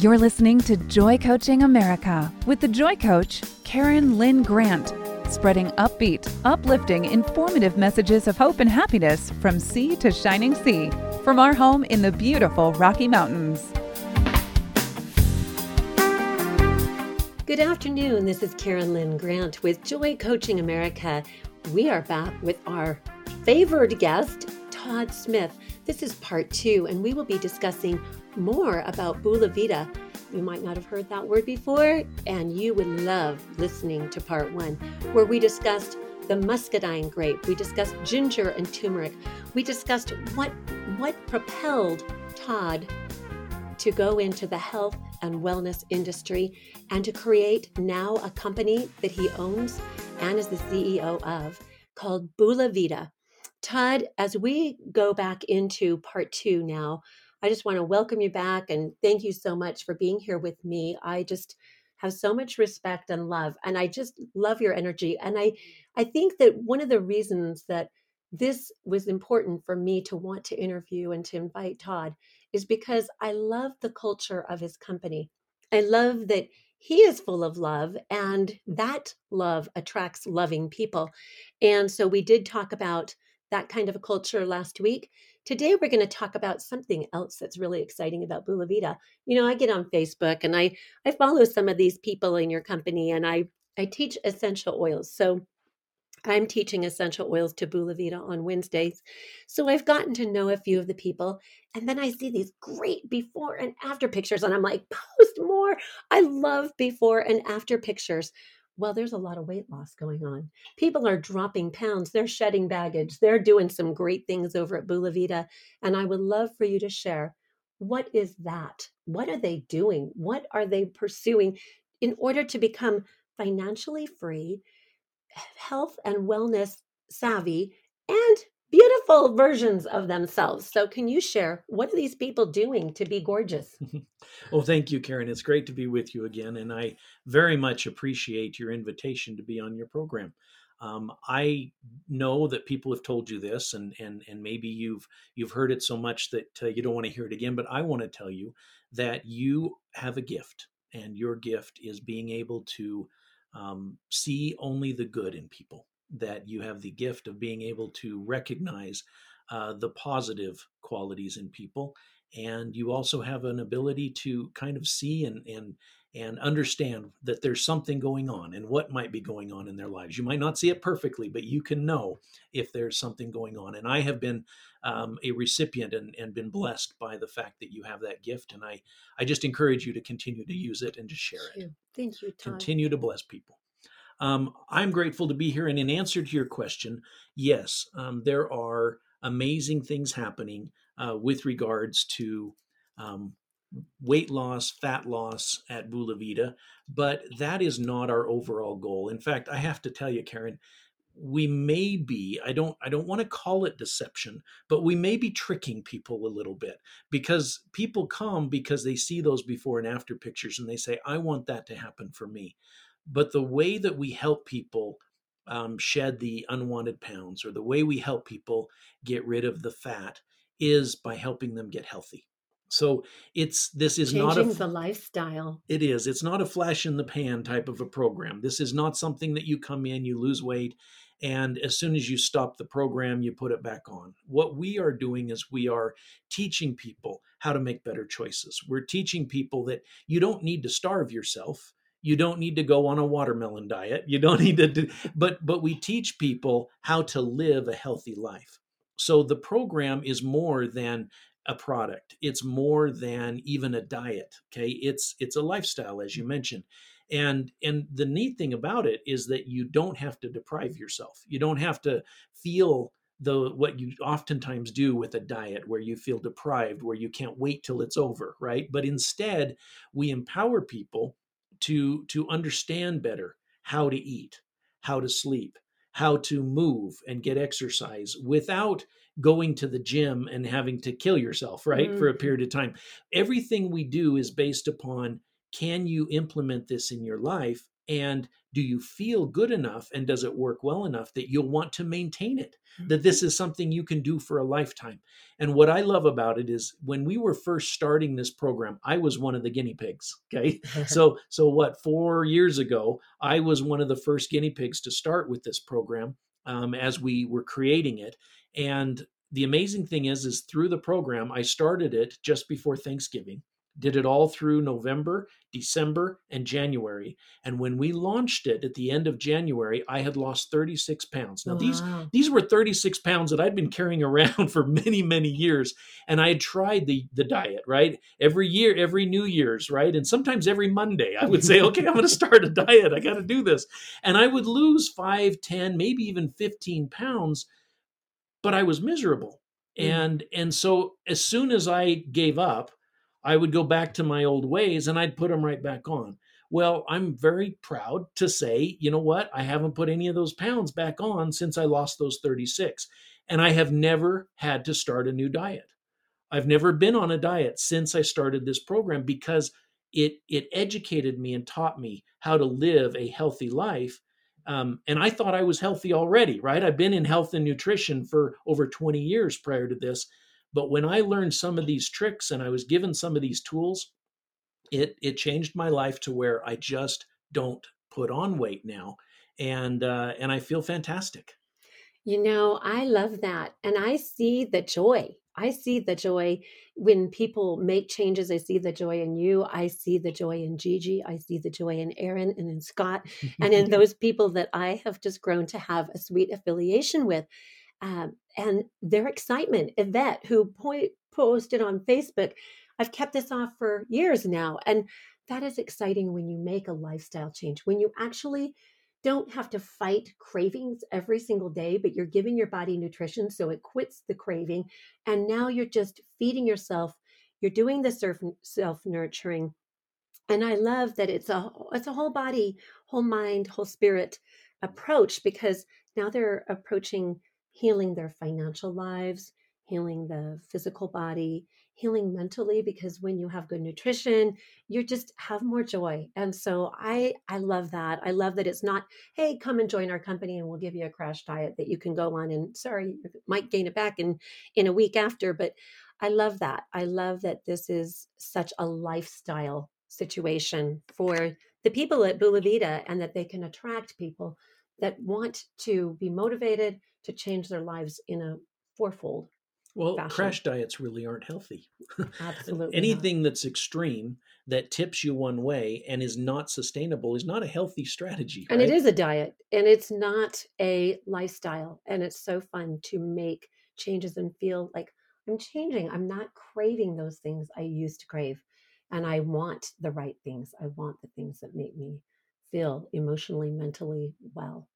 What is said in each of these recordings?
You're listening to Joy Coaching America with the Joy Coach, Karen Lynn Grant, spreading upbeat, uplifting, informative messages of hope and happiness from sea to shining sea from our home in the beautiful Rocky Mountains. Good afternoon. This is Karen Lynn Grant with Joy Coaching America. We are back with our favored guest, Todd Smith. This is part two, and we will be discussing more about Bula Vita. You might not have heard that word before, and you would love listening to part one, where we discussed the muscadine grape, we discussed ginger and turmeric, we discussed what what propelled Todd to go into the health and wellness industry and to create now a company that he owns and is the CEO of called Bula Vita. Todd, as we go back into part two now, I just want to welcome you back and thank you so much for being here with me. I just have so much respect and love and I just love your energy and I I think that one of the reasons that this was important for me to want to interview and to invite Todd is because I love the culture of his company. I love that he is full of love and that love attracts loving people. And so we did talk about that kind of a culture last week. Today, we're going to talk about something else that's really exciting about Bula Vita. You know, I get on Facebook and I, I follow some of these people in your company and I, I teach essential oils. So I'm teaching essential oils to Bula Vita on Wednesdays. So I've gotten to know a few of the people. And then I see these great before and after pictures. And I'm like, post more. I love before and after pictures. Well, there's a lot of weight loss going on. People are dropping pounds, they're shedding baggage, they're doing some great things over at Bula Vita. And I would love for you to share what is that? What are they doing? What are they pursuing in order to become financially free, health and wellness savvy, and beautiful versions of themselves. So, can you share what are these people doing to be gorgeous? well, thank you, Karen. It's great to be with you again, and I very much appreciate your invitation to be on your program. Um, I know that people have told you this, and and and maybe you've you've heard it so much that uh, you don't want to hear it again. But I want to tell you that you have a gift, and your gift is being able to um, see only the good in people that you have the gift of being able to recognize uh, the positive qualities in people and you also have an ability to kind of see and and and understand that there's something going on and what might be going on in their lives. You might not see it perfectly, but you can know if there's something going on. And I have been um, a recipient and, and been blessed by the fact that you have that gift. And I, I just encourage you to continue to use it and to share it. Thank you, Todd. Continue to bless people. Um, I'm grateful to be here. And in answer to your question, yes, um, there are amazing things happening uh, with regards to um, weight loss, fat loss at Bula Vita, but that is not our overall goal. In fact, I have to tell you, Karen, we may be i don't i don't want to call it deception but we may be tricking people a little bit because people come because they see those before and after pictures and they say i want that to happen for me but the way that we help people um, shed the unwanted pounds or the way we help people get rid of the fat is by helping them get healthy. So it's this is Changing not a the lifestyle. It is. It's not a flash in the pan type of a program. This is not something that you come in, you lose weight, and as soon as you stop the program, you put it back on. What we are doing is we are teaching people how to make better choices. We're teaching people that you don't need to starve yourself you don't need to go on a watermelon diet. You don't need to do but but we teach people how to live a healthy life. So the program is more than a product. It's more than even a diet okay? It's it's a lifestyle as you mentioned. And and the neat thing about it is that you don't have to deprive yourself. You don't have to feel the what you oftentimes do with a diet where you feel deprived where you can't wait till it's over right? But instead we empower people to to understand better how to eat, how to sleep, how to move and get exercise without going to the gym and having to kill yourself, right? Mm-hmm. For a mm-hmm. period of time. Everything we do is based upon can you implement this in your life and do you feel good enough and does it work well enough that you'll want to maintain it that this is something you can do for a lifetime? And what i love about it is when we were first starting this program i was one of the guinea pigs okay? So so what 4 years ago i was one of the first guinea pigs to start with this program um, as we were creating it. And the amazing thing is is through the program i started it just before thanksgiving did it all through November, December, and January. And when we launched it at the end of January, I had lost 36 pounds. Now, wow. these, these were 36 pounds that I'd been carrying around for many, many years. And I had tried the, the diet, right? Every year, every New Year's, right? And sometimes every Monday, I would say, okay, I'm going to start a diet. I got to do this. And I would lose 5, 10, maybe even 15 pounds, but I was miserable. Mm. And and so as soon as I gave up, I would go back to my old ways and I'd put them right back on. Well, I'm very proud to say, you know what? I haven't put any of those pounds back on since I lost those 36. And I have never had to start a new diet. I've never been on a diet since I started this program because it it educated me and taught me how to live a healthy life. Um, and I thought I was healthy already, right? I've been in health and nutrition for over 20 years prior to this. But when I learned some of these tricks and I was given some of these tools, it it changed my life to where I just don't put on weight now, and uh, and I feel fantastic. You know, I love that, and I see the joy. I see the joy when people make changes. I see the joy in you. I see the joy in Gigi. I see the joy in Aaron and in Scott, and in those people that I have just grown to have a sweet affiliation with. Um, and their excitement. Yvette, who posted on Facebook, I've kept this off for years now. And that is exciting when you make a lifestyle change, when you actually don't have to fight cravings every single day, but you're giving your body nutrition so it quits the craving. And now you're just feeding yourself. You're doing the self nurturing. And I love that it's a it's a whole body, whole mind, whole spirit approach because now they're approaching healing their financial lives, healing the physical body, healing mentally because when you have good nutrition, you just have more joy. And so I I love that. I love that it's not, hey, come and join our company and we'll give you a crash diet that you can go on and sorry, you might gain it back in in a week after, but I love that. I love that this is such a lifestyle situation for the people at Bula Vita and that they can attract people that want to be motivated to change their lives in a fourfold well, fashion. crash diets really aren't healthy. Absolutely. Anything not. that's extreme that tips you one way and is not sustainable is not a healthy strategy. And it is a diet and it's not a lifestyle. And it's so fun to make changes and feel like I'm changing. I'm not craving those things I used to crave. And I want the right things. I want the things that make me feel emotionally, mentally well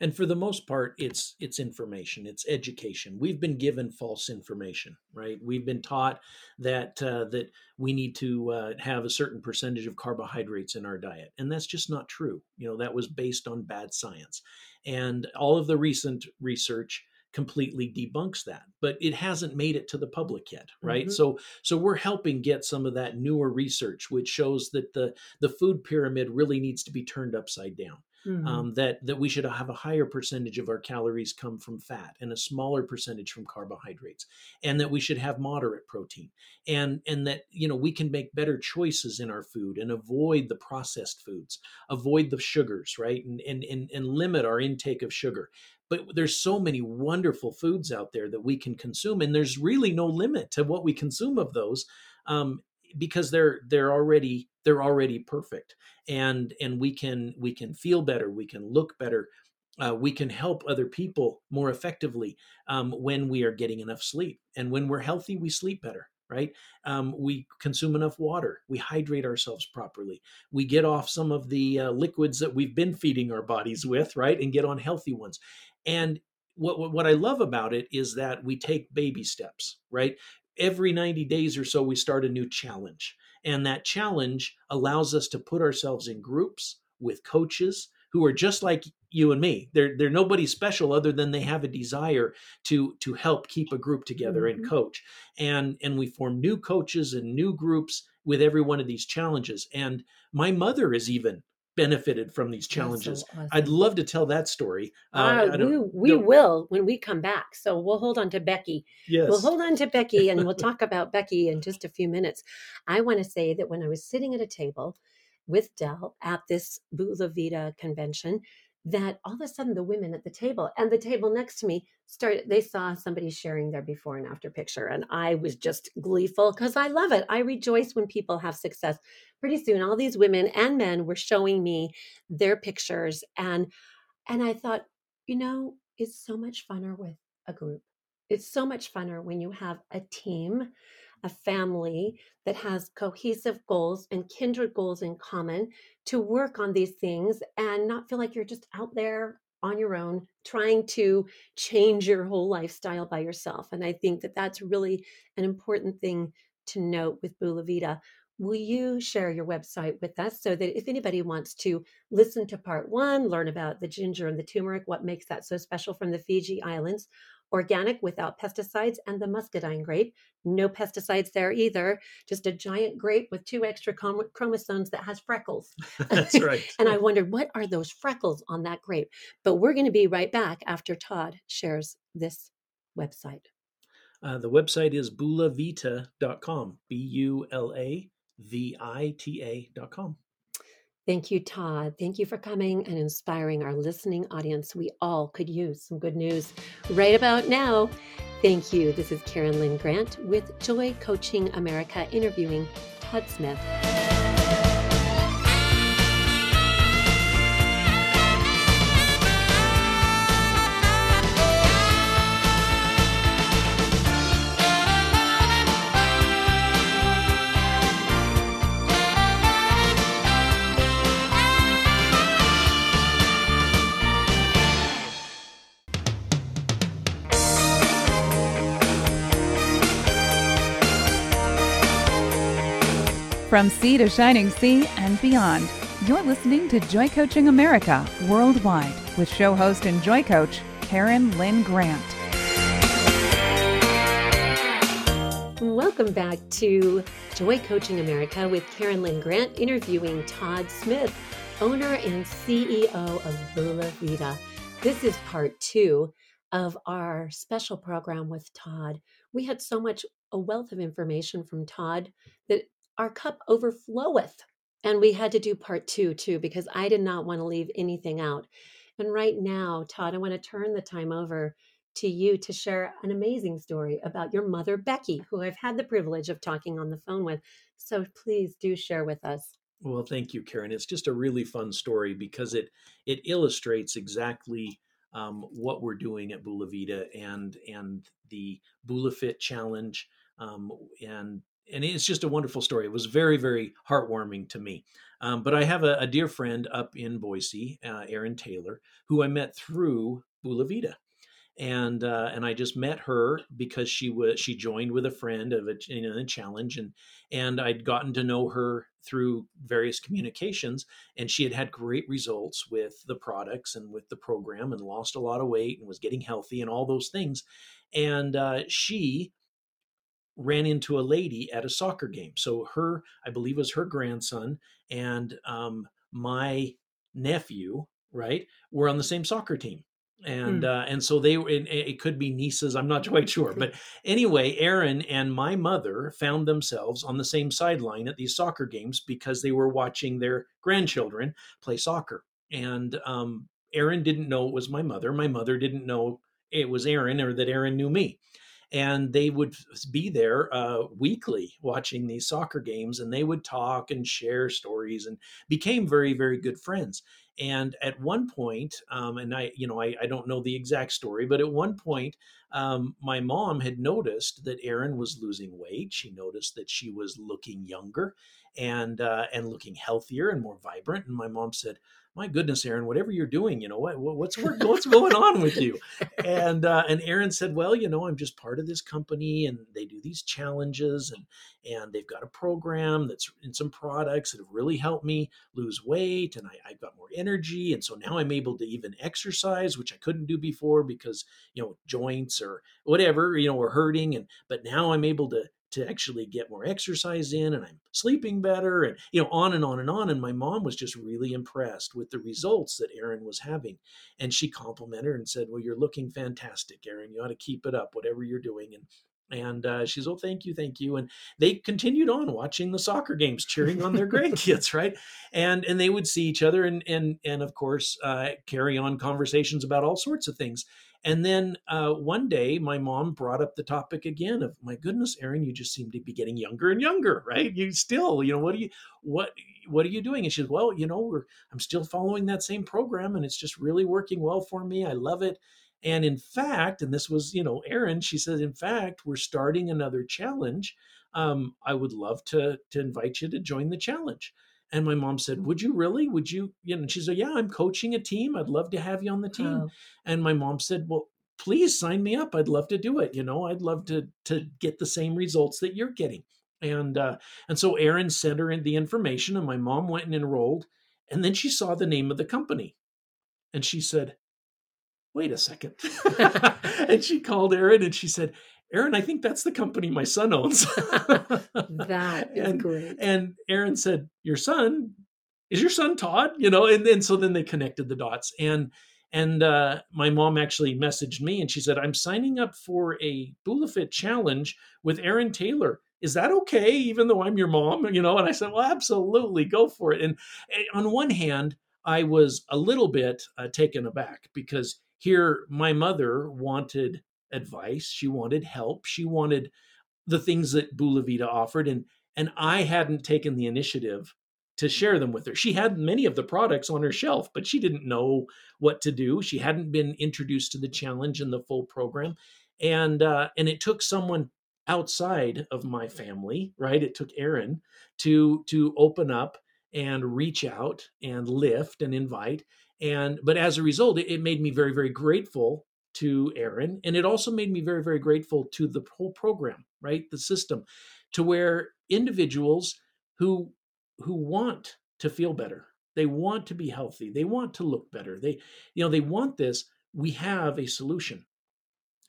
and for the most part it's it's information it's education. We've been given false information right? We've been taught that uh, that we need to uh, have a certain percentage of carbohydrates in our diet and that's just not true. You know that was based on bad science. And all of the recent research completely debunks that but it hasn't made it to the public yet right? Mm-hmm. so so we're helping get some of that newer research which shows that the the food pyramid really needs to be turned upside down Mm-hmm. Um, that that we should have a higher percentage of our calories come from fat and a smaller percentage from carbohydrates, and that we should have moderate protein, and and that you know we can make better choices in our food and avoid the processed foods, avoid the sugars, right, and and and, and limit our intake of sugar. But there's so many wonderful foods out there that we can consume, and there's really no limit to what we consume of those. Um, because they're they're already they're already perfect and and we can we can feel better we can look better uh, we can help other people more effectively um, when we are getting enough sleep and when we're healthy we sleep better right? Um, we consume enough water we hydrate ourselves properly we get off some of the uh, liquids that we've been feeding our bodies with right and get on healthy ones and what, what, what i love about it is that we take baby steps right every 90 days or so, we start a new challenge. And that challenge allows us to put ourselves in groups with coaches who are just like you and me. They're they're nobody special other than they have a desire to to help keep a group together mm-hmm. and coach. And and we form new coaches and new groups with every one of these challenges. And my mother is even benefited from these so challenges. awesome. I'd love to tell that story. Uh, Uh, we we don't- will when we come back. So we'll hold on to Becky. yes. We'll hold on to Becky and we'll talk about Becky in just a few minutes. I want to say that when I was sitting at a table with Dell at this Bula Vita convention, that all of a sudden the women at the table and the table next to me started, they saw somebody sharing their before and after picture. And I was just gleeful because I love it. I rejoice when people have success. Pretty soon, all these women and men were showing me their pictures. And and I thought, you know, it's so much funner with a group. It's so much funner when you have a team, a family that has cohesive goals and kindred goals in common to work on these things and not feel like you're just out there on your own trying to change your whole lifestyle by yourself. And I think that that's really an important thing to note with Bula Vita. Will you share your website with us so that if anybody wants to listen to part one, learn about the ginger and the turmeric, what makes that so special from the Fiji Islands, organic without pesticides, and the muscadine grape. No pesticides there either, just a giant grape with two extra chrom- chromosomes that has freckles. That's right. And I wondered, what are those freckles on that grape? But we're going to be right back after Todd shares this website. Uh, the website is bulavita.com. B U L A V I T A.com. Thank you, Todd. Thank you for coming and inspiring our listening audience. We all could use some good news right about now. Thank you. This is Karen Lynn Grant with Joy Coaching America interviewing Todd Smith. From sea to shining sea and beyond, you're listening to Joy Coaching America worldwide with show host and joy coach Karen Lynn Grant. Welcome back to Joy Coaching America with Karen Lynn Grant interviewing Todd Smith, owner and CEO of Bula Vita. This is part two of our special program with Todd. We had so much, a wealth of information from Todd our cup overfloweth. And we had to do part two too, because I did not want to leave anything out. And right now, Todd, I want to turn the time over to you to share an amazing story about your mother, Becky, who I've had the privilege of talking on the phone with. So please do share with us. Well, thank you, Karen. It's just a really fun story because it it illustrates exactly um, what we're doing at Bula Vita and and the Bula Fit Challenge, um, and and it's just a wonderful story. It was very very heartwarming to me. Um, but I have a, a dear friend up in Boise, uh, Erin Taylor, who I met through Bula Vita and uh, and I just met her because she was she joined with a friend of a a challenge and and I'd gotten to know her through various communications and she had had great results with the products and with the program and lost a lot of weight and was getting healthy and all those things and uh, she ran into a lady at a soccer game. So her I believe was her grandson and um, my nephew right were on the same soccer team. And Hmm. uh, and so they were it, it could be nieces i'm not quite sure. But anyway erin and my mother found themselves on the same sideline at these soccer games because they were watching their grandchildren play soccer. And um, erin didn't know it was my mother. My mother didn't know it was erin or that aaron knew me and they would be there uh, weekly watching these soccer games and they would talk and share stories and became very very good friends and at one point um, and i you know I, I don't know the exact story but at one point um, my mom had noticed that Erin was losing weight. She noticed that she was looking younger and uh, and looking healthier and more vibrant. And my mom said, "My goodness, Erin, whatever you're doing, you know what, what's what's going on with you?" And uh, and Erin said, "Well, you know, I'm just part of this company, and they do these challenges, and and they've got a program that's in some products that have really helped me lose weight, and I, I've got more energy, and so now I'm able to even exercise, which I couldn't do before because you know joints or whatever you know were hurting, and but now I'm able to to actually get more exercise in and I'm sleeping better and you know on and on and on and my mom was just really impressed with the results that Erin was having and she complimented her and said well you're looking fantastic Erin you ought to keep it up whatever you're doing and and uh, she's, oh, thank you, thank you. And they continued on watching the soccer games, cheering on their grandkids, right? And and they would see each other and and and of course uh, carry on conversations about all sorts of things. And then uh, one day, my mom brought up the topic again of, my goodness, Erin, you just seem to be getting younger and younger, right? You still, you know, what are you, what, what are you doing? And she says, well, you know, I'm still following that same program, and it's just really working well for me. I love it. And in fact, and this was, you know, Erin, she said, in fact, we're starting another challenge. Um, I would love to to invite you to join the challenge. And my mom said, Would you really? Would you? You know, she said, Yeah, I'm coaching a team. I'd love to have you on the team. Oh. And my mom said, Well, please sign me up. I'd love to do it. You know, I'd love to to get the same results that you're getting. And uh, and so Erin sent her in the information, and my mom went and enrolled. And then she saw the name of the company. And she said, wait a second. and she called Erin, and she said, Erin, I think that's the company my son owns. that is and, great. And Erin said, Your son? Is your son Todd? You know, and then so then they connected the dots. And and uh, my mom actually messaged me and she said, I'm signing up for a BulaFit challenge with Erin Taylor. Is that okay, even though I'm your mom? You know, and I said, Well, absolutely, go for it. And, and on one hand, I was a little bit uh, taken aback because here my mother wanted advice, she wanted help, she wanted the things that Bula Vita offered, and and I hadn't taken the initiative to share them with her. She had many of the products on her shelf, but she didn't know what to do. She hadn't been introduced to the challenge and the full program, and uh, and it took someone outside of my family, right? It took Erin to to open up and reach out and lift and invite and but as a result it, it made me very very grateful to Erin. And it also made me very, very grateful to the whole program, right? The system, to where individuals who who want to feel better, they want to be healthy, they want to look better, they, you know, they want this, we have a solution.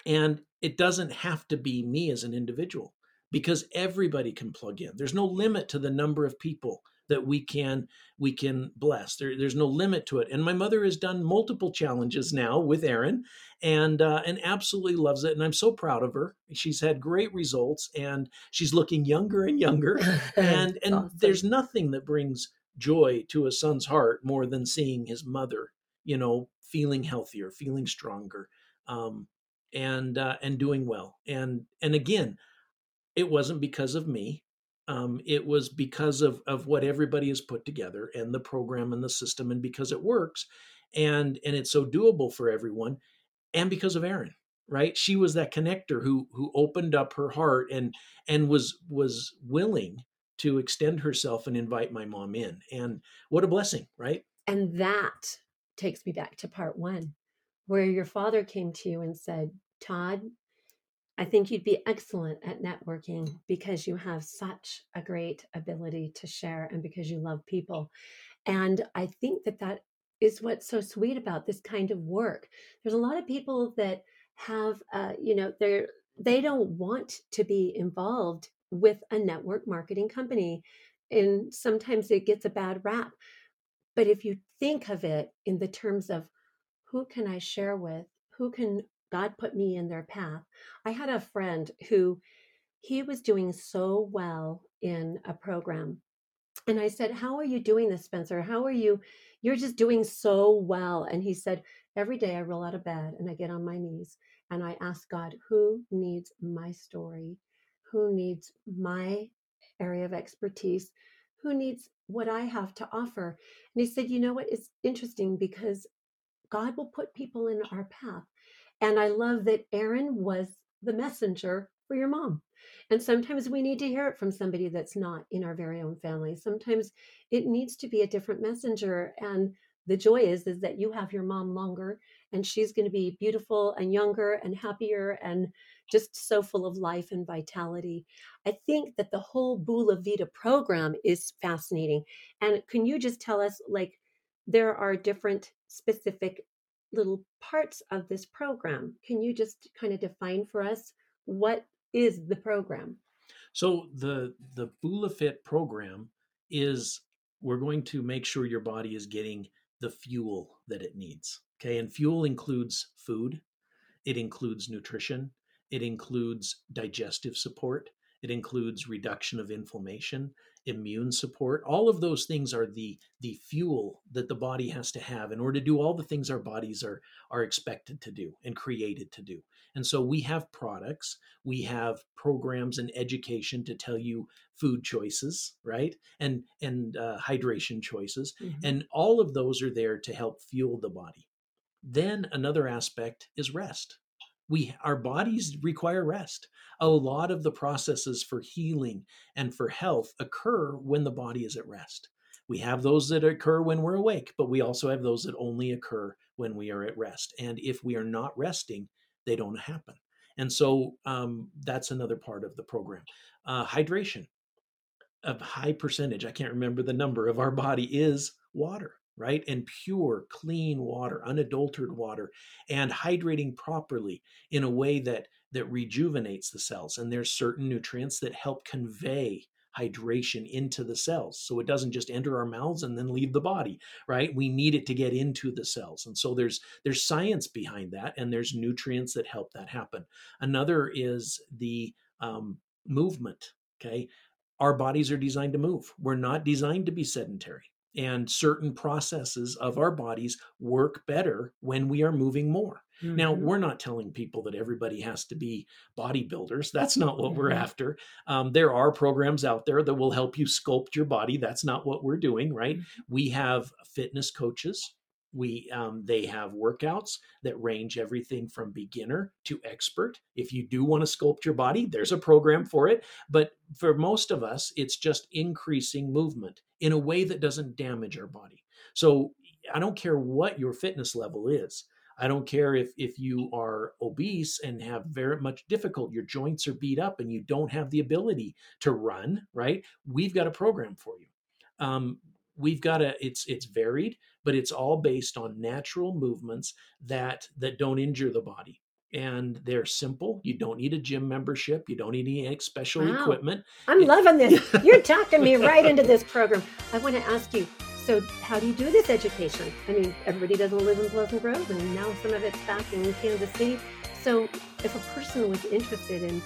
And it doesn't have to be me as an individual because everybody can plug in. There's no limit to the number of people that we can we can bless. There, there's no limit to it. And my mother has done multiple challenges now with Erin, and uh, and absolutely loves it. And I'm so proud of her. She's had great results, and she's looking younger and younger. and and awesome. there's nothing that brings joy to a son's heart more than seeing his mother, you know, feeling healthier, feeling stronger, um, and uh, and doing well. And and again, it wasn't because of me um, it was because of of what everybody has put together and the program and the system, and because it works, and and it's so doable for everyone, and because of Erin, right? She was that connector who who opened up her heart and and was was willing to extend herself and invite my mom in, and what a blessing, right? And that takes me back to part one, where your father came to you and said, Todd, I think you'd be excellent at networking because you have such a great ability to share and because you love people. And I think that that is what's so sweet about this kind of work. There's a lot of people that have, uh, you know, they're they don't want to be involved with a network marketing company, and sometimes it gets a bad rap. But if you think of it in the terms of who can I share with, who can God put me in their path. I had a friend who he was doing so well in a program. And I said, How are you doing this, Spencer? How are you? You're just doing so well. And he said, Every day I roll out of bed and I get on my knees and I ask God, Who needs my story? Who needs my area of expertise? Who needs what I have to offer? And he said, You know what? It's interesting because God will put people in our path. And I love that Erin was the messenger for your mom. And sometimes we need to hear it from somebody that's not in our very own family. Sometimes it needs to be a different messenger. And the joy is is that you have your mom longer and she's going to be beautiful and younger and happier and just so full of life and vitality. I think that the whole Bula Vita program is fascinating. And can you just tell us like there are different specific little parts of this program. Can you just kind of define for us what is the program? So the the BulaFit program is we're going to make sure your body is getting the fuel that it needs. Okay, and fuel includes food, it includes nutrition, it includes digestive support, it includes reduction of inflammation, immune support. All of those things are the the fuel that the body has to have in order to do all the things our bodies are are expected to do and created to do. And so we have products, we have programs and education to tell you food choices, right? And and uh, hydration choices, mm-hmm. and all of those are there to help fuel the body. Then another aspect is rest we our bodies require rest. A lot of the processes for healing and for health occur when the body is at rest. We have those that occur when we're awake but we also have those that only occur when we are at rest. And if we are not resting they don't happen. And so um, that's another part of the program. Uh, hydration. A high percentage i can't remember the number of our body is water right? And pure, clean water, unadulterated water, and hydrating properly in a way that that rejuvenates the cells. And there's certain nutrients that help convey hydration into the cells. So it doesn't just enter our mouths and then leave the body right? We need it to get into the cells. And so there's there's science behind that and there's nutrients that help that happen. Another is the um, movement okay? Our bodies are designed to move. We're not designed to be sedentary and certain processes of our bodies work better when we are moving more. Mm-hmm. Now, we're not telling people that everybody has to be bodybuilders. That's not what mm-hmm. we're after. Um, there are programs out there that will help you sculpt your body. That's not what we're doing, right? Mm-hmm. We have fitness coaches we um, they have workouts that range everything from beginner to expert. If you do want to sculpt your body there's a program for it but for most of us it's just increasing movement in a way that doesn't damage our body. So i don't care what your fitness level is. I don't care if if you are obese and have very much difficult your joints are beat up and you don't have the ability to run right? We've got a program for you. Um, we've got a it's it's varied but it's all based on natural movements that that don't injure the body and they're simple you don't need a gym membership you don't need any special wow. equipment i'm loving this you're talking me right into this program i want to ask you so how do you do this education i mean everybody doesn't live in pleasant grove and now some of it's back in kansas city so if a person was interested in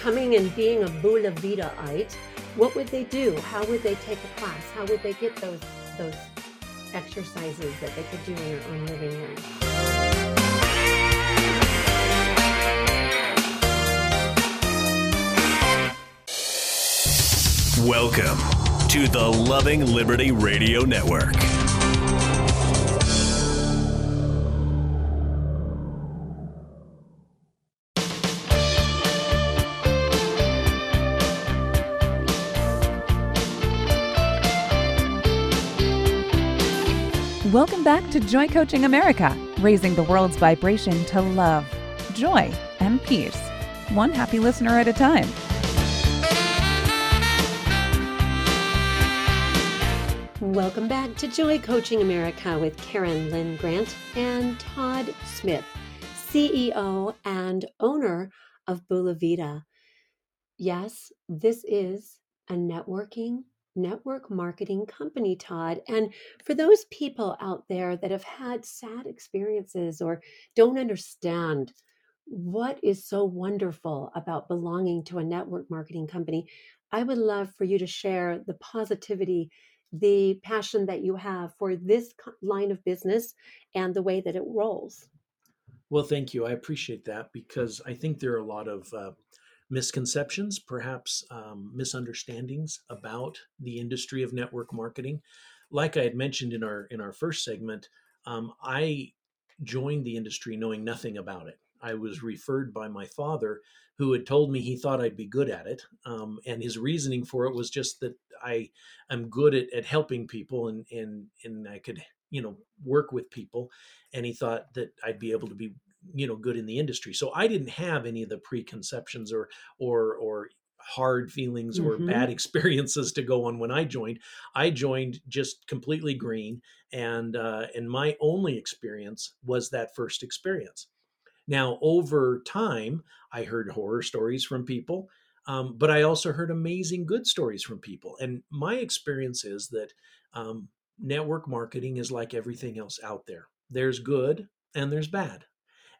coming and being a Bula Vitaite, what would they do? How would they take a class? How would they get those those exercises that they could do in their own living room? Welcome to the Loving Liberty Radio Network. Welcome back to Joy Coaching America, raising the world's vibration to love, joy, and peace, one happy listener at a time. Welcome back to Joy Coaching America with Karen Lynn Grant and Todd Smith, CEO and owner of Bula Vita. Yes, this is a networking network marketing company, Todd. And for those people out there that have had sad experiences or don't understand what is so wonderful about belonging to a network marketing company, I would love for you to share the positivity, the passion that you have for this line of business and the way that it rolls. Well, thank you. I appreciate that because I think there are a lot of uh, misconceptions, perhaps um, misunderstandings about the industry of network marketing. Like I had mentioned in our in our first segment, um, I joined the industry knowing nothing about it. I was referred by my father, who had told me he thought I'd be good at it, um, and his reasoning for it was just that I am good at, at helping people and and and I could you know work with people, and he thought that I'd be able to be you know good in the industry so i didn't have any of the preconceptions or or or hard feelings or mm-hmm. bad experiences to go on when I joined. I joined just completely green, and uh, and my only experience was that first experience. Now, over time, I heard horror stories from people. Um, but I also heard amazing good stories from people. And my experience is that um, network marketing is like everything else out there there's good and there's bad.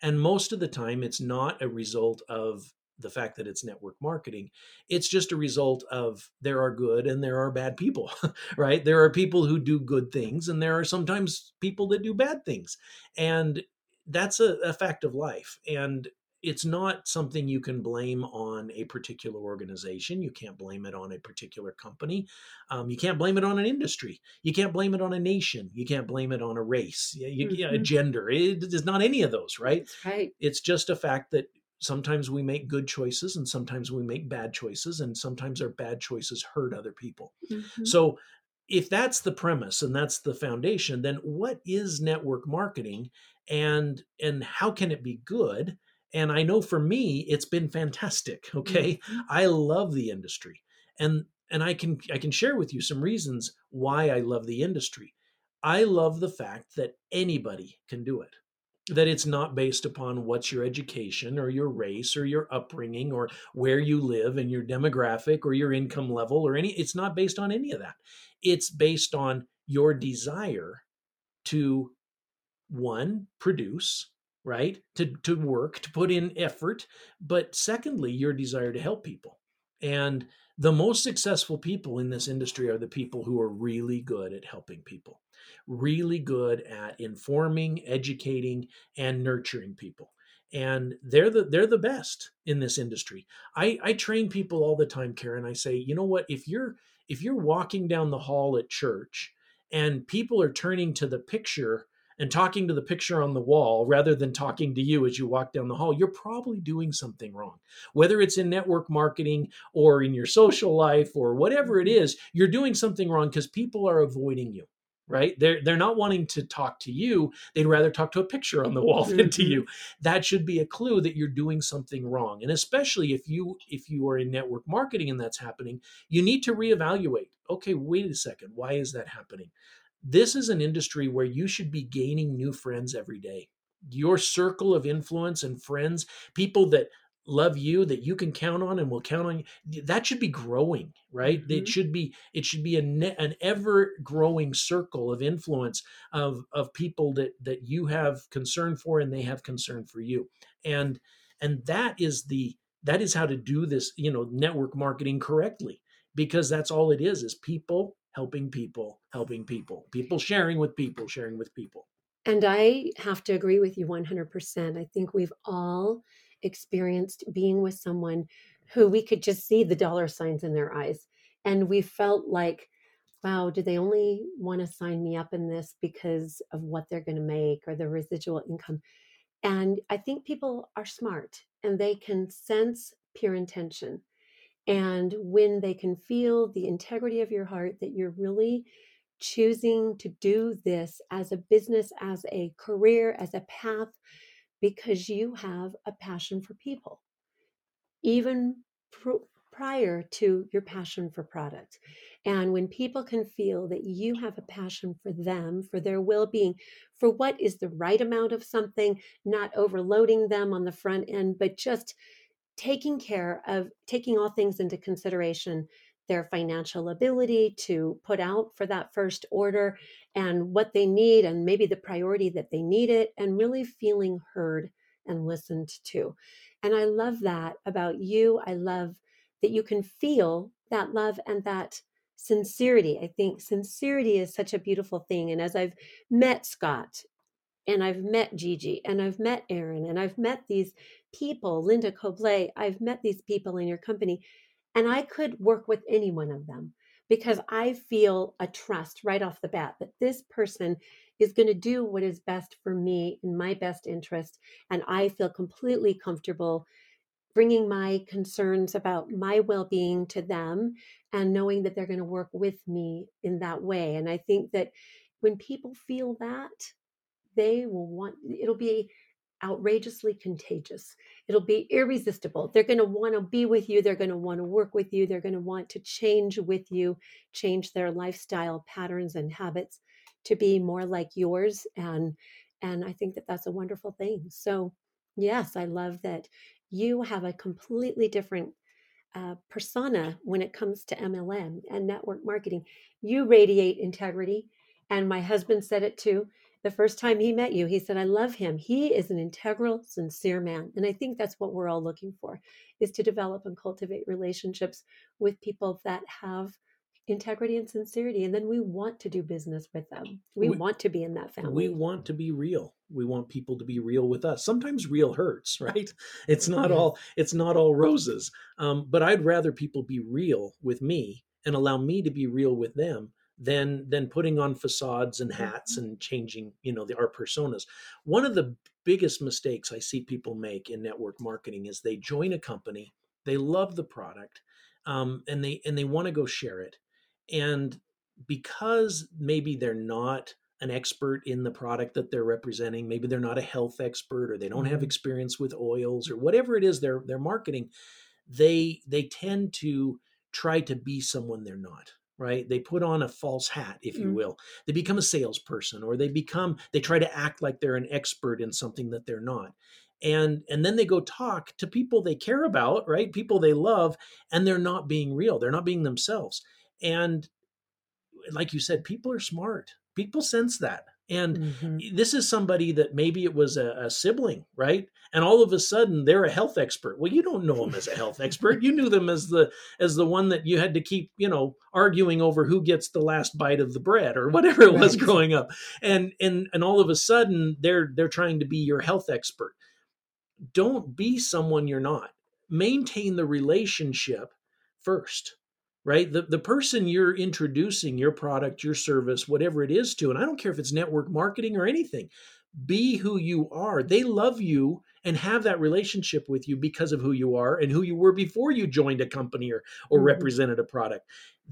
And most of the time, it's not a result of the fact that it's network marketing. It's just a result of there are good and there are bad people, right? There are people who do good things and there are sometimes people that do bad things. And that's a, a fact of life. And it's not something you can blame on a particular organization. You can't blame it on a particular company. Um, you can't blame it on an industry. You can't blame it on a nation. You can't blame it on a race, you, mm-hmm. a gender. It is not any of those, right? Right. It's just a fact that sometimes we make good choices and sometimes we make bad choices, and sometimes our bad choices hurt other people. Mm-hmm. So if that's the premise and that's the foundation, then what is network marketing and and how can it be good? And i know for me it's been fantastic okay? Mm-hmm. i love the industry. And and i can i can share with you some reasons why i love the industry. I love the fact that anybody can do it that it's not based upon what's your education or your race or your upbringing or where you live and your demographic or your income level or any it's not based on any of that. It's based on your desire to one produce right? To to work to put in effort but secondly your desire to help people. And the most successful people in this industry are the people who are really good at helping people really good at informing educating and nurturing people. And they're the they're the best in this industry. I i train people all the time karen. I say you know what? If you're if you're walking down the hall at church and people are turning to the picture and talking to the picture on the wall rather than talking to you as you walk down the hall, you're probably doing something wrong. Whether it's in network marketing or in your social life or whatever it mm-hmm. is, you're doing something wrong because people are avoiding you. Right? They're they're not wanting to talk to you. They'd rather talk to a picture on the wall than to mm-hmm. you. That should be a clue that you're doing something wrong. And especially if you if you are in network marketing and that's happening, you need to reevaluate. Okay, wait a second. Why is that happening? This is an industry where you should be gaining new friends every day. Your circle of influence and friends, people that love you that you can count on and will count on you that should be growing right mm-hmm. it should be it should be a ne- an ever growing circle of influence of of people that that you have concern for and they have concern for you and and that is the that is how to do this you know network marketing correctly because that's all it is is people helping people, helping people, people sharing with people, sharing with people. And I have to agree with you 100%. I think we've all experienced being with someone who we could just see the dollar signs in their eyes. And we felt like, wow, do they only want to sign me up in this because of what they're going to make or the residual income? And I think people are smart and they can sense pure intention. And when they can feel the integrity of your heart that you're really choosing to do this as a business, as a career, as a path, because you have a passion for people, even pr- prior to your passion for product. And when people can feel that you have a passion for them, for their well being, for what is the right amount of something, not overloading them on the front end, but just taking care of taking all things into consideration their financial ability to put out for that first order and what they need and maybe the priority that they need it and really feeling heard and listened to. And i love that about you. I love that you can feel that love and that sincerity. I think sincerity is such a beautiful thing. And as i've met scott and I've met Gigi and I've met Aaron and I've met these people, Linda Coblay, I've met these people in your company, and I could work with any one of them because I feel a trust right off the bat that this person is going to do what is best for me in my best interest. And I feel completely comfortable bringing my concerns about my well being to them and knowing that they're going to work with me in that way. And I think that when people feel that, they will want it'll be outrageously contagious. It'll be irresistible. They're going to want to be with you. They're going to want to work with you. They're going to want to change with you, change their lifestyle patterns and habits to be more like yours. And and I think that that's a wonderful thing. So yes, I love that you have a completely different uh, persona when it comes to MLM and network marketing. You radiate integrity. And my husband said it too. The first time he met you, he said, I love him. He is an integral, sincere man. And I think that's what we're all looking for is to develop and cultivate relationships with people that have integrity and sincerity and then we want to do business with them. We, we, want to be in that family. we want to be real. We want people to be real with us. Sometimes real hurts right? It's not all it's not all roses. Um, but i'd rather people be real with me and allow me to be real with them than than putting on facades and hats mm-hmm. and changing you know the our personas one of the biggest mistakes i see people make in network marketing is they join a company they love the product um, and they and they want to go share it and because maybe they're not an expert in the product that they're representing, maybe they're not a health expert or they don't have mm-hmm. experience with oils or whatever it is they're they're marketing, they they tend to try to be someone they're not right they put on a false hat if you mm. will they become a salesperson or they become they try to act like they're an expert in something that they're not and and then they go talk to people they care about right people they love and they're not being real they're not being themselves and like you said, people are smart. People sense that. And mm-hmm. this is somebody that maybe it was a, a, sibling, right? And all of a sudden they're a health expert. Well, you don't know them as a health expert. You knew them as the as the one that you had to keep, you know, arguing over who gets the last bite of the bread or whatever it was right. growing up. And and and all of a sudden they're they're trying to be your health expert. Don't be someone you're not. Maintain the relationship first right? The, the person you're introducing your product, your service, whatever it is to, and I don't care if it's network marketing or anything, be who you are. They love you and have that relationship with you because of who you are and who you were before you joined a company or, or mm-hmm. represented a product.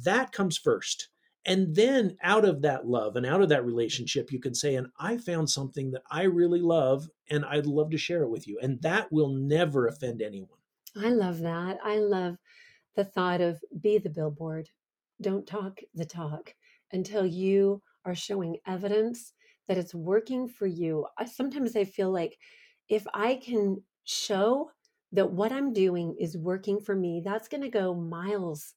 That comes first. And then out of that love and out of that relationship, you can say, and I found something that I really love and I'd love to share it with you. And that will never offend anyone. I love that. I love the thought of be the billboard, don't talk the talk until you are showing evidence that it's working for you. I, sometimes I feel like if I can show that what I'm doing is working for me, that's going to go miles,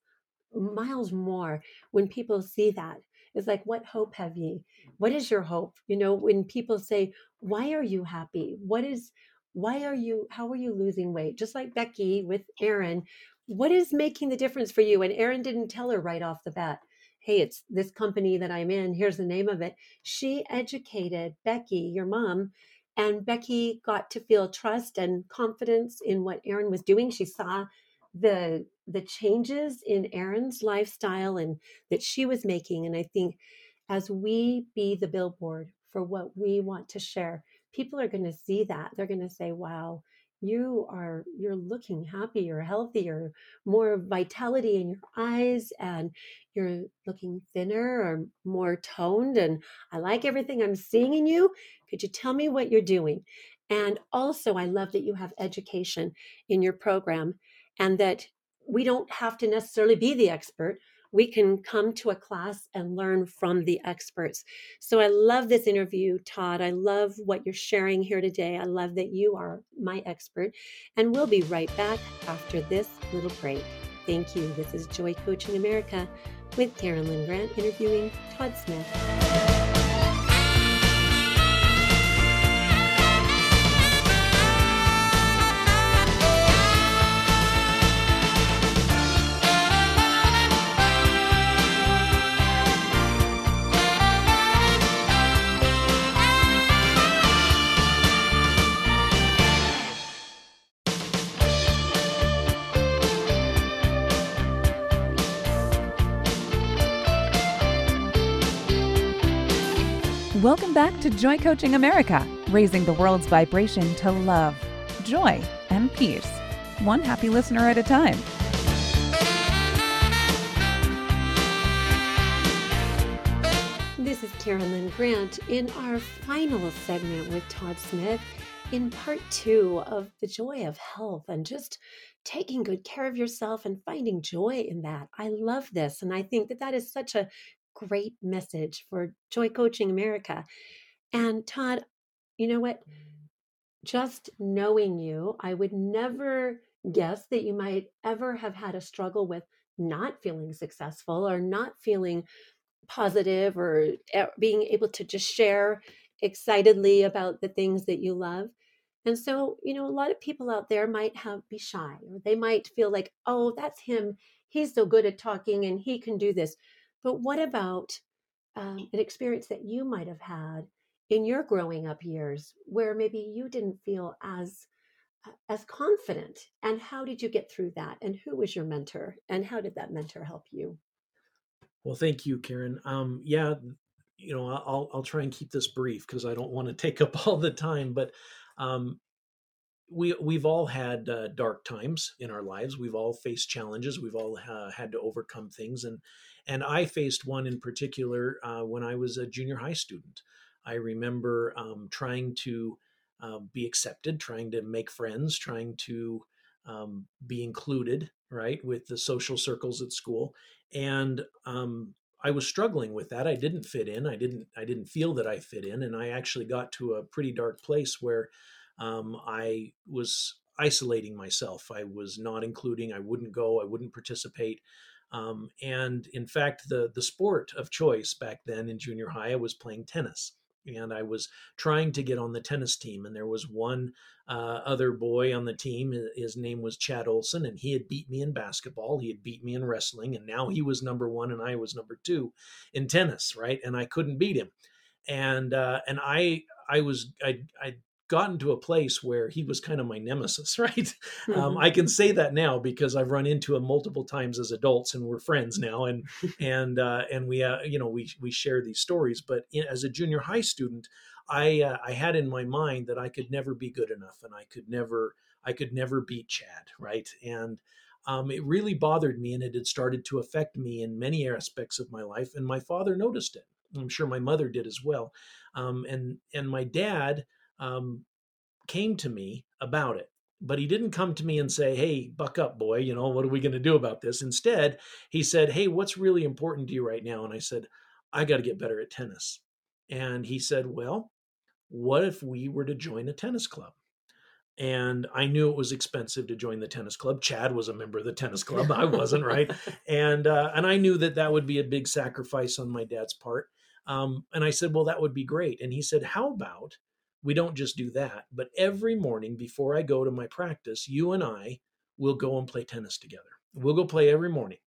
miles more when people see that. It's like, what hope have ye? What is your hope? You know, when people say, why are you happy? What is, why are you, how are you losing weight? Just like Becky with Erin, what is making the difference for you? And Erin didn't tell her right off the bat, hey, it's this company that I'm in. Here's the name of it. She educated Becky, your mom, and Becky got to feel trust and confidence in what Erin was doing. She saw the the changes in Erin's lifestyle and that she was making. And I think as we be the billboard for what we want to share, people are going to see that. They're going to say, wow, you are you're looking happier healthier more vitality in your eyes and you're looking thinner or more toned and i like everything i'm seeing in you. Could you tell me what you're doing? And also i love that you have education in your program and that we don't have to necessarily be the expert we can come to a class and learn from the experts. So I love this interview, Todd. I love what you're sharing here today. I love that you are my expert. And we'll be right back after this little break. Thank you. This is Joy Coaching America with Karen Lynn Grant interviewing Todd Smith. Joy Coaching America, raising the world's vibration to love, joy, and peace, one happy listener at a time. This is Carolyn Grant in our final segment with Todd Smith in part two of the joy of health and just taking good care of yourself and finding joy in that. I love this. And I think that that is such a great message for Joy Coaching America. And Todd, you know what? just knowing you, I would never guess that you might ever have had a struggle with not feeling successful or not feeling positive or eh, being able to just share excitedly about the things that you love. And so, you know, a lot of people out there might have be shy or they might feel like, "Oh, that's him. He's so good at talking and he can do this." But what about um, an experience that you might have had in your growing up years where maybe you didn't feel as uh, as confident and how did you get through that and who was your mentor and how did that mentor help you? Well thank you karen. Um, yeah you know i'll i'll try and keep this brief because i don't want to take up all the time but um, we we've all had uh, dark times in our lives. We've all faced challenges. We've all uh, had to overcome things and and i faced one in particular uh, when i was a junior high student I remember um, trying to uh, be accepted, trying to make friends, trying to um, be included, right, with the social circles at school, and um, I was struggling with that. I didn't fit in. I didn't. I didn't feel that I fit in, and I actually got to a pretty dark place where um, I was isolating myself. I was not including. I wouldn't go. I wouldn't participate. Um, and in fact, the the sport of choice back then in junior high, I was playing tennis and I was trying to get on the tennis team. And there was one uh, other boy on the team. His name was Chad Olson, and he had beat me in basketball. He had beat me in wrestling, and now he was number one, and I was number two in tennis, right? And I couldn't beat him. And uh, and I I was I I gotten to a place where he was kind of my nemesis, right? Um, I can say that now because I've run into him multiple times as adults, and we're friends now, and and uh, and we uh, you know we we share these stories. But in, as a junior high student, I uh, I had in my mind that I could never be good enough, and I could never I could never beat Chad, right? And um, it really bothered me, and it had started to affect me in many aspects of my life. And my father noticed it. I'm sure my mother did as well. Um, and and my dad um, came to me about it. But he didn't come to me and say, Hey, buck up, boy, you know, what are we going to do about this? Instead, he said, Hey, what's really important to you right now? And I said, I got to get better at tennis. And he said, Well, what if we were to join a tennis club? and I knew it was expensive to join the tennis club. Chad was a member of the tennis club; I wasn't, right? And uh, and I knew that that would be a big sacrifice on my dad's part. Um, and I said, "Well, that would be great." And he said, "How about we don't just do that, but every morning before I go to my practice, you and I will go and play tennis together. We'll go play every morning.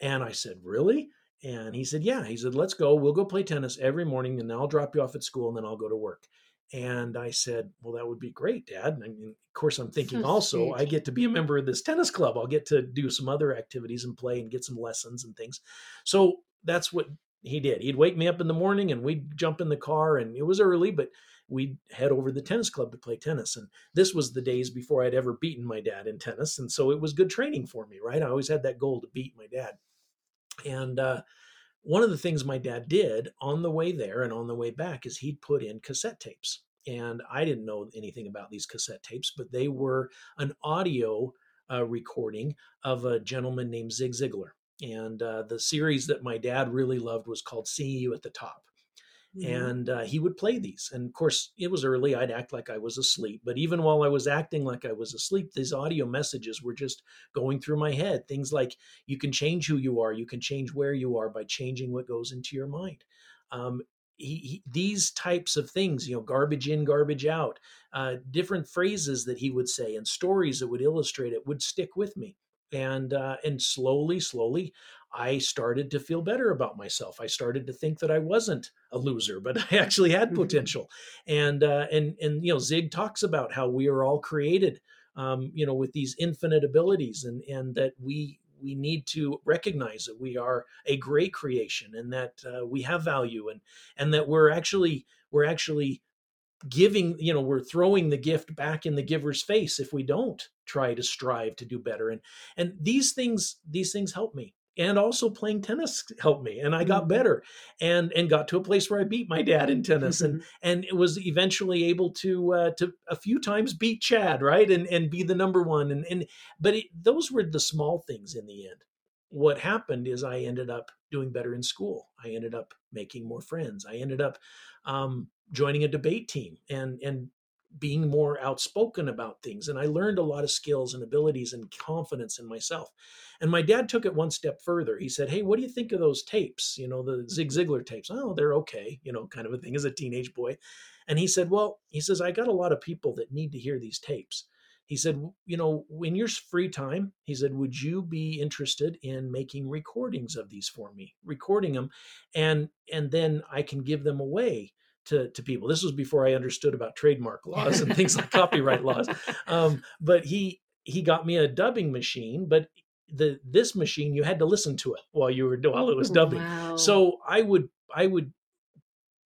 And I said, Really? And he said, Yeah. He said, Let's go. We'll go play tennis every morning and I'll drop you off at school and then I'll go to work. And I said, Well, that would be great, Dad. And of course, I'm thinking so also, sweet. I get to be a member of this tennis club. I'll get to do some other activities and play and get some lessons and things. So that's what he did. He'd wake me up in the morning and we'd jump in the car and it was early, but we'd head over to the tennis club to play tennis. And this was the days before I'd ever beaten my dad in tennis. And so it was good training for me, right? I always had that goal to beat my dad. And uh, one of the things my dad did on the way there and on the way back is he'd put in cassette tapes. And I didn't know anything about these cassette tapes, but they were an audio uh, recording of a gentleman named Zig Ziglar. And uh, the series that my dad really loved was called Seeing You at the Top. Mm-hmm. And uh, he would play these. And of course, it was early. I'd act like I was asleep. But even while I was acting like I was asleep, these audio messages were just going through my head. Things like, you can change who you are, you can change where you are by changing what goes into your mind. Um, he, he, these types of things, you know, garbage in, garbage out, uh, different phrases that he would say and stories that would illustrate it would stick with me. And uh, and slowly, slowly, I started to feel better about myself. I started to think that I wasn't a loser, but I actually had potential. And uh, and and you know, Zig talks about how we are all created, um, you know, with these infinite abilities, and and that we we need to recognize that we are a great creation, and that uh, we have value, and and that we're actually we're actually giving you know we're throwing the gift back in the giver's face if we don't try to strive to do better and and these things these things help me and also playing tennis helped me and i got mm-hmm. better and and got to a place where i beat my dad in tennis and mm-hmm. and it was eventually able to uh, to a few times beat chad right and and be the number one and and but it, those were the small things in the end what happened is i ended up doing better in school i ended up making more friends i ended up um, joining a debate team and and being more outspoken about things. And I learned a lot of skills and abilities and confidence in myself. And my dad took it one step further. He said, Hey, what do you think of those tapes? You know, the Zig mm-hmm. Ziglar tapes. Oh, they're okay, you know, kind of a thing as a teenage boy. And he said, Well, he says, I got a lot of people that need to hear these tapes. He said, You know, in your free time, he said, Would you be interested in making recordings of these for me, recording them, and and then I can give them away to, to people. This was before I understood about trademark laws and things like copyright laws. Um, but he he got me a dubbing machine, but the this machine you had to listen to it while you were while it was dubbing. Wow. So I would I would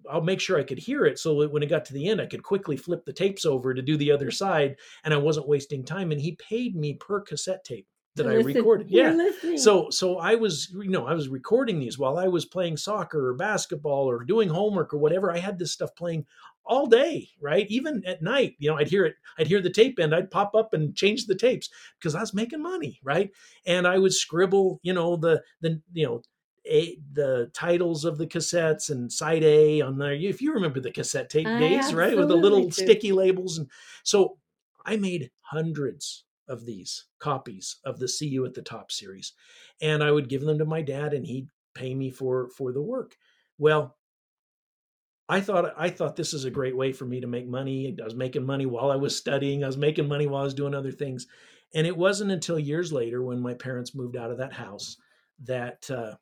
I'll make sure I could hear it so that when it got to the end, I could quickly flip the tapes over to do the other side and I wasn't wasting time. And he paid me per cassette tape that I recorded. Yeah. listening. So so I was you know I was recording these while I was playing soccer or basketball or doing homework or whatever. I had this stuff playing all day, right? Even at night, you know, I'd hear it. I'd hear the tape end. I'd pop up and change the tapes because I was making money, right? And I would scribble, you know, the the you know. A, the titles of the cassettes and side A on there. If you remember the cassette tape I days, right, with the little do. sticky labels, and so I made hundreds of these copies of the See You at the Top series, and I would give them to my dad, and he'd pay me for for the work. Well, I thought I thought this is a great way for me to make money. I was making money while I was studying. I was making money while I was doing other things, and it wasn't until years later when my parents moved out of that house that. Uh,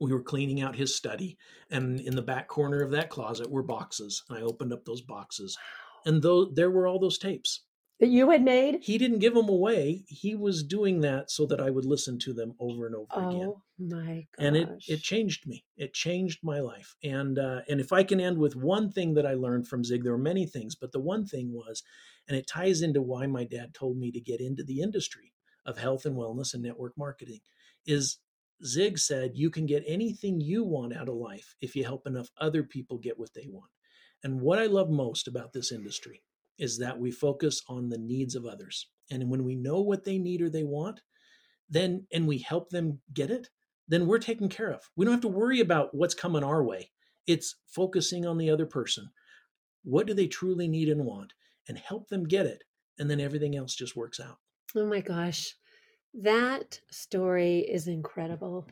we were cleaning out his study and in the back corner of that closet were boxes and i opened up those boxes and though there were all those tapes that you had made. he didn't give them away. He was doing that so that i would listen to them over and over again. Oh my gosh. and it it changed me. It changed my life. And uh, and if i can end with one thing that i learned from zig there were many things but the one thing was and it ties into why my dad told me to get into the industry of health and wellness and network marketing is zig said you can get anything you want out of life if you help enough other people get what they want. And what i love most about this industry is that we focus on the needs of others and when we know what they need or they want then and we help them get it then we're taken care of. We don't have to worry about what's coming our way. It's focusing on the other person. What do they truly need and want? And help them get it. And then everything else just works out. Oh my gosh. That story is incredible.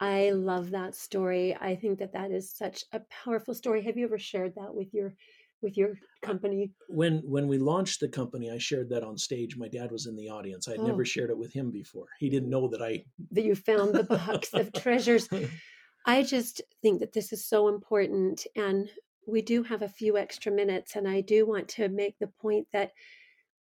I love that story. I think that that is such a powerful story. Have you ever shared that with your with your company? When when we launched the company, I shared that on stage. My dad was in the audience. I had Oh. never shared it with him before. He didn't know that I That you found the box of treasures. I just think that this is so important. And we do have a few extra minutes. And I do want to make the point that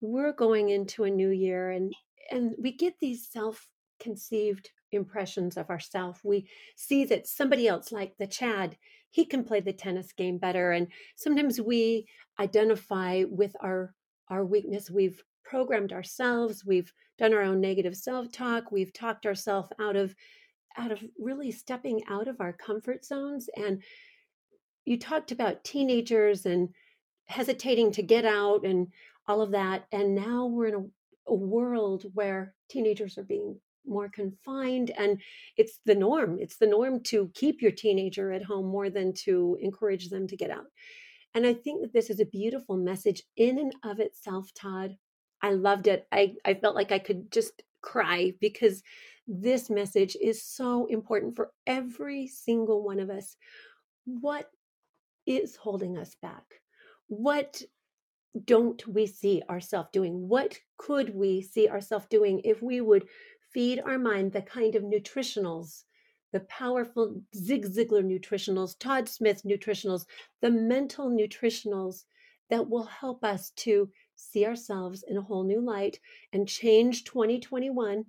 we're going into a new year and, and we get these self conceived impressions of ourselves. We see that somebody else, like the Chad, he can play the tennis game better. And sometimes we identify with our our weakness. We've programmed ourselves, we've done our own negative self-talk, we've talked ourselves out of out of really stepping out of our comfort zones and you talked about teenagers and hesitating to get out and all of that and now we're in a, a world where teenagers are being more confined and it's the norm it's the norm to keep your teenager at home more than to encourage them to get out and i think that this is a beautiful message in and of itself todd i loved it i, I felt like i could just cry because this message is so important for every single one of us. What is holding us back? What don't we see ourselves doing? What could we see ourselves doing if we would feed our mind the kind of nutritionals, the powerful Zig Ziglar nutritionals, Todd Smith nutritionals, the mental nutritionals that will help us to see ourselves in a whole new light and change 2021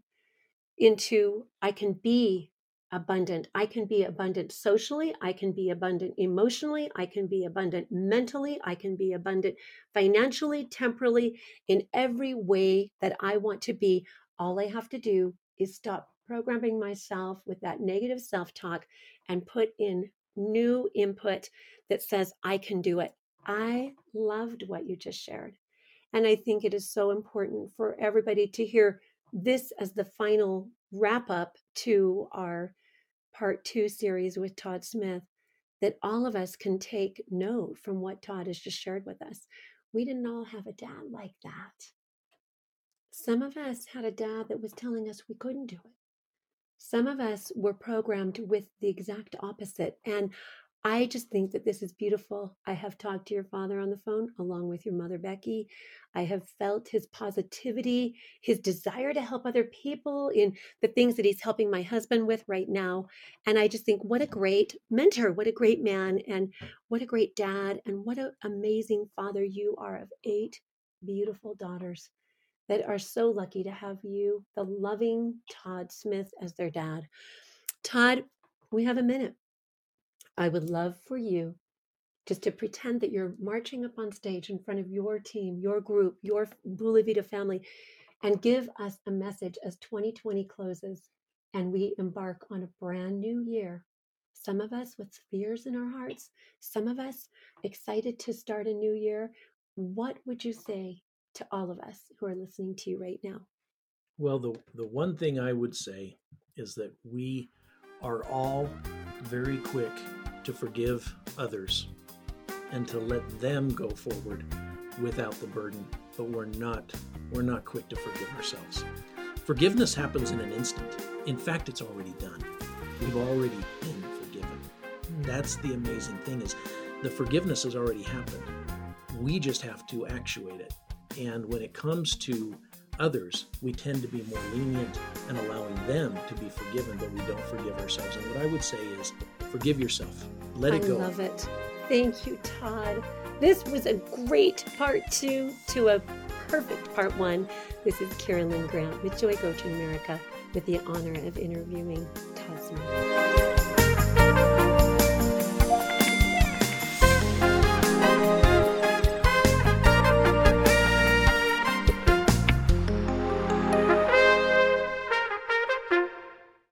into I can be abundant. I can be abundant socially. I can be abundant emotionally. I can be abundant mentally. I can be abundant financially, temporally, in every way that I want to be. All I have to do is stop programming myself with that negative self talk and put in new input that says, I can do it. I loved what you just shared. And I think it is so important for everybody to hear this as the final wrap up to our part two series with Todd Smith that all of us can take note from what Todd has just shared with us. we didn't all have a dad like that. Some of us had a dad that was telling us we couldn't do it. Some of us were programmed with the exact opposite. And I just think that this is beautiful. I have talked to your father on the phone along with your mother, Becky. I have felt his positivity, his desire to help other people in the things that he's helping my husband with right now. And I just think, what a great mentor, what a great man, and what a great dad, and what an amazing father you are of eight beautiful daughters that are so lucky to have you, the loving Todd Smith, as their dad. Todd, we have a minute. I would love for you just to pretend that you're marching up on stage in front of your team, your group, your Bula family, and give us a message as 2020 closes and we embark on a brand new year. Some of us with fears in our hearts, some of us excited to start a new year. What would you say to all of us who are listening to you right now? Well, the, the one thing I would say is that we are all very quick to forgive others and to let them go forward without the burden but we're not we're not quick to forgive ourselves. Forgiveness happens in an instant. In fact it's already done. We've already been forgiven. That's the amazing thing is the forgiveness has already happened. We just have to actuate it and when it comes to others we tend to be more lenient and allowing them to be forgiven but we don't forgive ourselves and what i would say is Forgive yourself. Let it go. I love it. Thank you, Todd. This was a great part two to a perfect part one. This is Carolyn Grant with Joy Coaching America with the honor of interviewing Todd Smith.